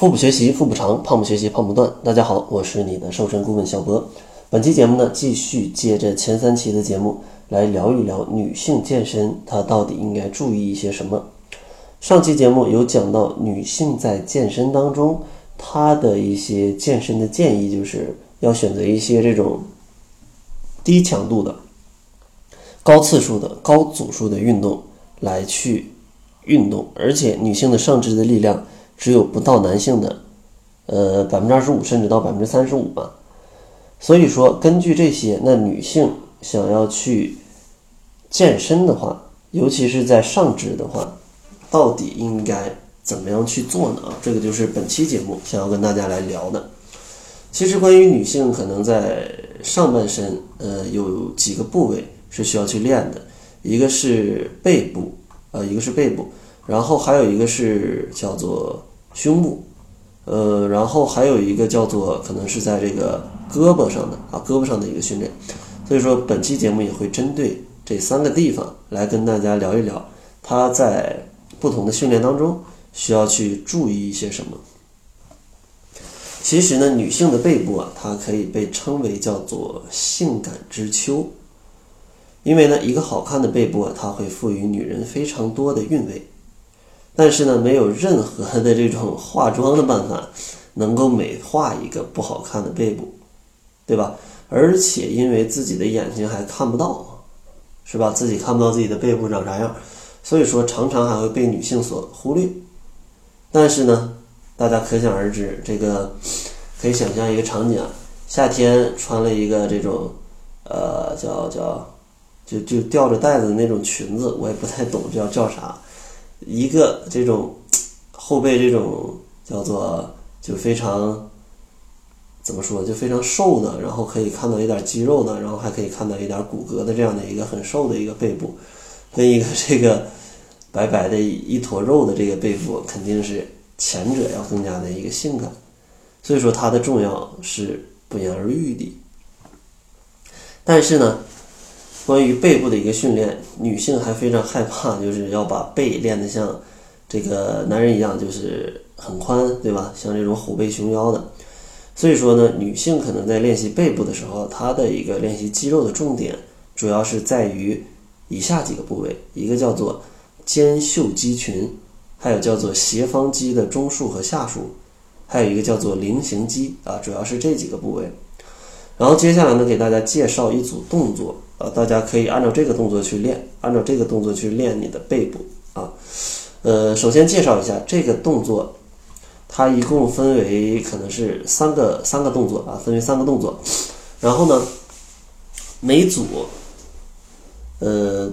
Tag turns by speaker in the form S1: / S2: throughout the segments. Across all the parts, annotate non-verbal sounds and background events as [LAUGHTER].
S1: 腹部学习腹部长，胖不学习胖不断。大家好，我是你的瘦身顾问小博。本期节目呢，继续接着前三期的节目来聊一聊女性健身，她到底应该注意一些什么。上期节目有讲到女性在健身当中，她的一些健身的建议，就是要选择一些这种低强度的、高次数的、高组数的运动来去运动，而且女性的上肢的力量。只有不到男性的，呃，百分之二十五，甚至到百分之三十五吧。所以说，根据这些，那女性想要去健身的话，尤其是在上肢的话，到底应该怎么样去做呢？啊，这个就是本期节目想要跟大家来聊的。其实，关于女性可能在上半身，呃，有几个部位是需要去练的，一个是背部，呃，一个是背部，然后还有一个是叫做。胸部，呃，然后还有一个叫做可能是在这个胳膊上的啊，胳膊上的一个训练。所以说，本期节目也会针对这三个地方来跟大家聊一聊，它在不同的训练当中需要去注意一些什么。其实呢，女性的背部啊，它可以被称为叫做性感之秋，因为呢，一个好看的背部啊，它会赋予女人非常多的韵味。但是呢，没有任何的这种化妆的办法能够美化一个不好看的背部，对吧？而且因为自己的眼睛还看不到，是吧？自己看不到自己的背部长啥样，所以说常常还会被女性所忽略。但是呢，大家可想而知，这个可以想象一个场景啊：夏天穿了一个这种，呃，叫叫，就就吊着带子的那种裙子，我也不太懂叫叫啥。一个这种后背这种叫做就非常怎么说就非常瘦的，然后可以看到一点肌肉的，然后还可以看到一点骨骼的这样的一个很瘦的一个背部，跟一个这个 [LAUGHS] 白白的一坨肉的这个背部，肯定是前者要更加的一个性感，所以说它的重要是不言而喻的。但是呢。关于背部的一个训练，女性还非常害怕，就是要把背练得像这个男人一样，就是很宽，对吧？像这种虎背熊腰的。所以说呢，女性可能在练习背部的时候，她的一个练习肌肉的重点，主要是在于以下几个部位：一个叫做肩袖肌群，还有叫做斜方肌的中束和下束，还有一个叫做菱形肌啊，主要是这几个部位。然后接下来呢，给大家介绍一组动作。啊，大家可以按照这个动作去练，按照这个动作去练你的背部啊。呃，首先介绍一下这个动作，它一共分为可能是三个三个动作啊，分为三个动作。然后呢，每组呃，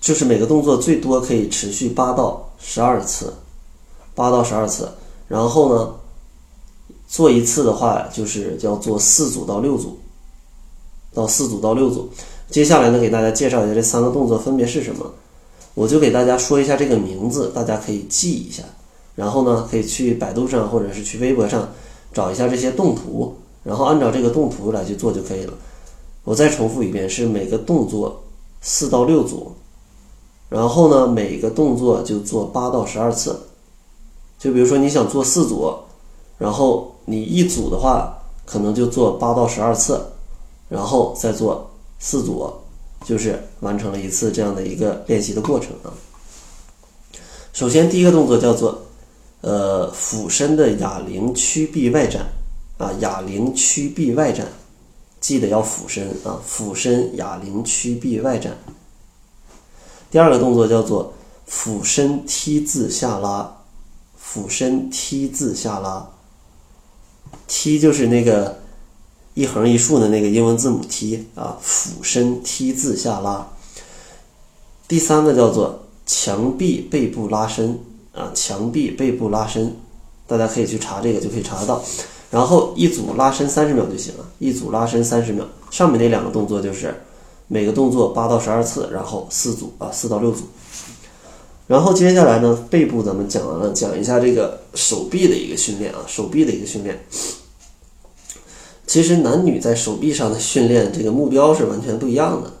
S1: 就是每个动作最多可以持续八到十二次，八到十二次。然后呢，做一次的话就是叫做四组到六组，到四组到六组。接下来呢，给大家介绍一下这三个动作分别是什么。我就给大家说一下这个名字，大家可以记一下。然后呢，可以去百度上或者是去微博上找一下这些动图，然后按照这个动图来去做就可以了。我再重复一遍，是每个动作四到六组，然后呢，每个动作就做八到十二次。就比如说你想做四组，然后你一组的话，可能就做八到十二次，然后再做。四组就是完成了一次这样的一个练习的过程啊。首先，第一个动作叫做呃俯身的哑铃屈臂外展啊，哑铃屈臂外展，记得要俯身啊，俯身哑铃屈臂外展。第二个动作叫做俯身 T 字下拉，俯身 T 字下拉，T 就是那个。一横一竖的那个英文字母 T 啊，俯身 T 字下拉。第三个叫做墙壁背部拉伸啊，墙壁背部拉伸，大家可以去查这个就可以查得到。然后一组拉伸三十秒就行了，一组拉伸三十秒。上面那两个动作就是每个动作八到十二次，然后四组啊，四到六组。然后接下来呢，背部咱们讲完了，讲一下这个手臂的一个训练啊，手臂的一个训练。其实男女在手臂上的训练，这个目标是完全不一样的，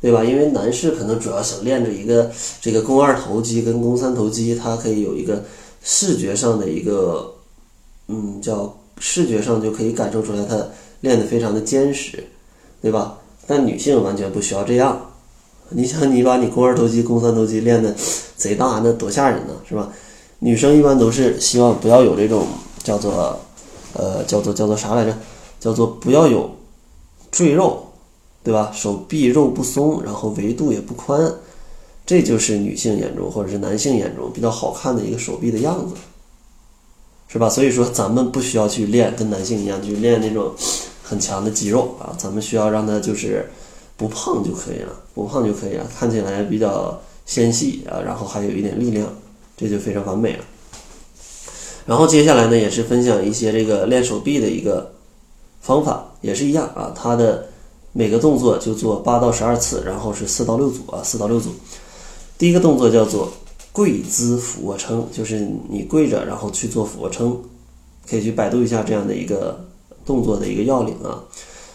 S1: 对吧？因为男士可能主要想练着一个这个肱二头肌跟肱三头肌，它可以有一个视觉上的一个，嗯，叫视觉上就可以感受出来，他练得非常的坚实，对吧？但女性完全不需要这样。你想，你把你肱二头肌、肱三头肌练得贼大，那多吓人呢，是吧？女生一般都是希望不要有这种叫做，呃，叫做叫做啥来着？叫做不要有赘肉，对吧？手臂肉不松，然后维度也不宽，这就是女性眼中或者是男性眼中比较好看的一个手臂的样子，是吧？所以说咱们不需要去练跟男性一样去练那种很强的肌肉啊，咱们需要让它就是不胖就可以了，不胖就可以了，看起来比较纤细啊，然后还有一点力量。这就非常完美了。然后接下来呢，也是分享一些这个练手臂的一个方法，也是一样啊。它的每个动作就做八到十二次，然后是四到六组啊，四到六组。第一个动作叫做跪姿俯卧撑，就是你跪着，然后去做俯卧撑，可以去百度一下这样的一个动作的一个要领啊。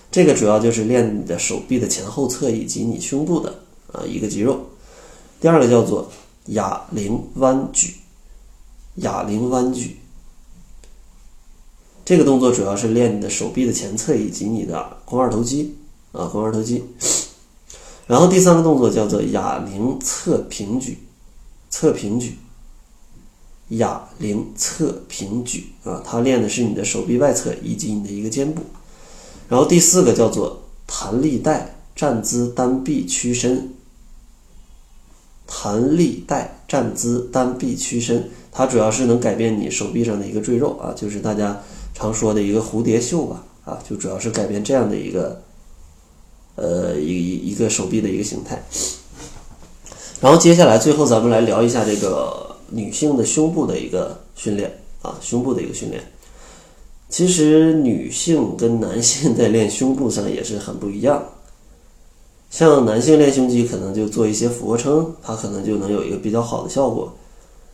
S1: 这个主要就是练你的手臂的前后侧以及你胸部的啊一个肌肉。第二个叫做。哑铃弯举，哑铃弯举，这个动作主要是练你的手臂的前侧以及你的肱二头肌啊，肱二头肌。然后第三个动作叫做哑铃侧平举，侧平举，哑铃侧平举啊，它练的是你的手臂外侧以及你的一个肩部。然后第四个叫做弹力带站姿单臂屈伸。弹力带站姿单臂屈伸，它主要是能改变你手臂上的一个赘肉啊，就是大家常说的一个蝴蝶袖吧啊，就主要是改变这样的一个呃一一一个手臂的一个形态。然后接下来最后咱们来聊一下这个女性的胸部的一个训练啊，胸部的一个训练。其实女性跟男性在练胸部上也是很不一样。像男性练胸肌，可能就做一些俯卧撑，它可能就能有一个比较好的效果，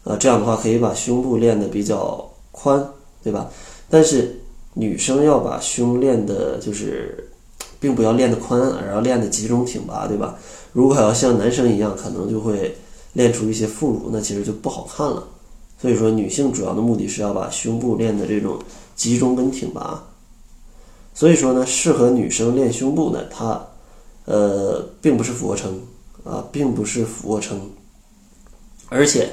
S1: 啊，这样的话可以把胸部练得比较宽，对吧？但是女生要把胸练的，就是并不要练得宽，而要练得集中挺拔，对吧？如果要像男生一样，可能就会练出一些副乳，那其实就不好看了。所以说，女性主要的目的是要把胸部练的这种集中跟挺拔。所以说呢，适合女生练胸部呢，它。呃，并不是俯卧撑啊，并不是俯卧撑，而且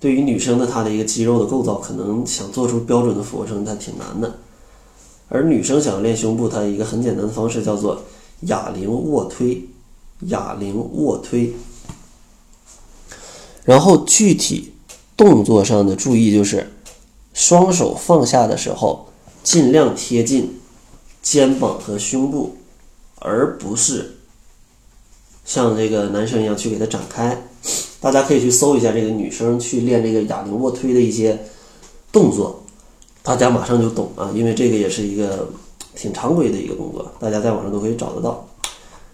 S1: 对于女生的她的一个肌肉的构造，可能想做出标准的俯卧撑，它挺难的。而女生想要练胸部，它一个很简单的方式叫做哑铃卧推，哑铃卧推。然后具体动作上的注意就是，双手放下的时候，尽量贴近肩膀和胸部。而不是像这个男生一样去给它展开，大家可以去搜一下这个女生去练这个哑铃卧推的一些动作，大家马上就懂啊，因为这个也是一个挺常规的一个动作，大家在网上都可以找得到。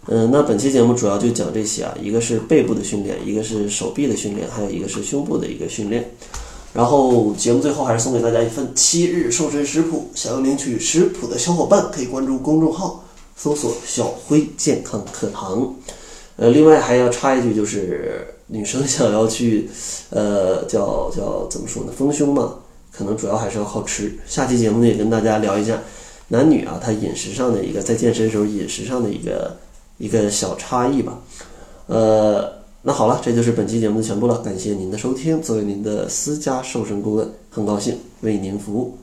S1: 嗯，那本期节目主要就讲这些啊，一个是背部的训练，一个是手臂的训练，还有一个是胸部的一个训练。然后节目最后还是送给大家一份七日瘦身食谱，想要领取食谱的小伙伴可以关注公众号。搜索“小辉健康课堂”，呃，另外还要插一句，就是女生想要去，呃，叫叫怎么说呢？丰胸嘛，可能主要还是要靠吃。下期节目呢，也跟大家聊一下男女啊，他饮食上的一个在健身时候饮食上的一个一个小差异吧。呃，那好了，这就是本期节目的全部了，感谢您的收听。作为您的私家瘦身顾问，很高兴为您服务。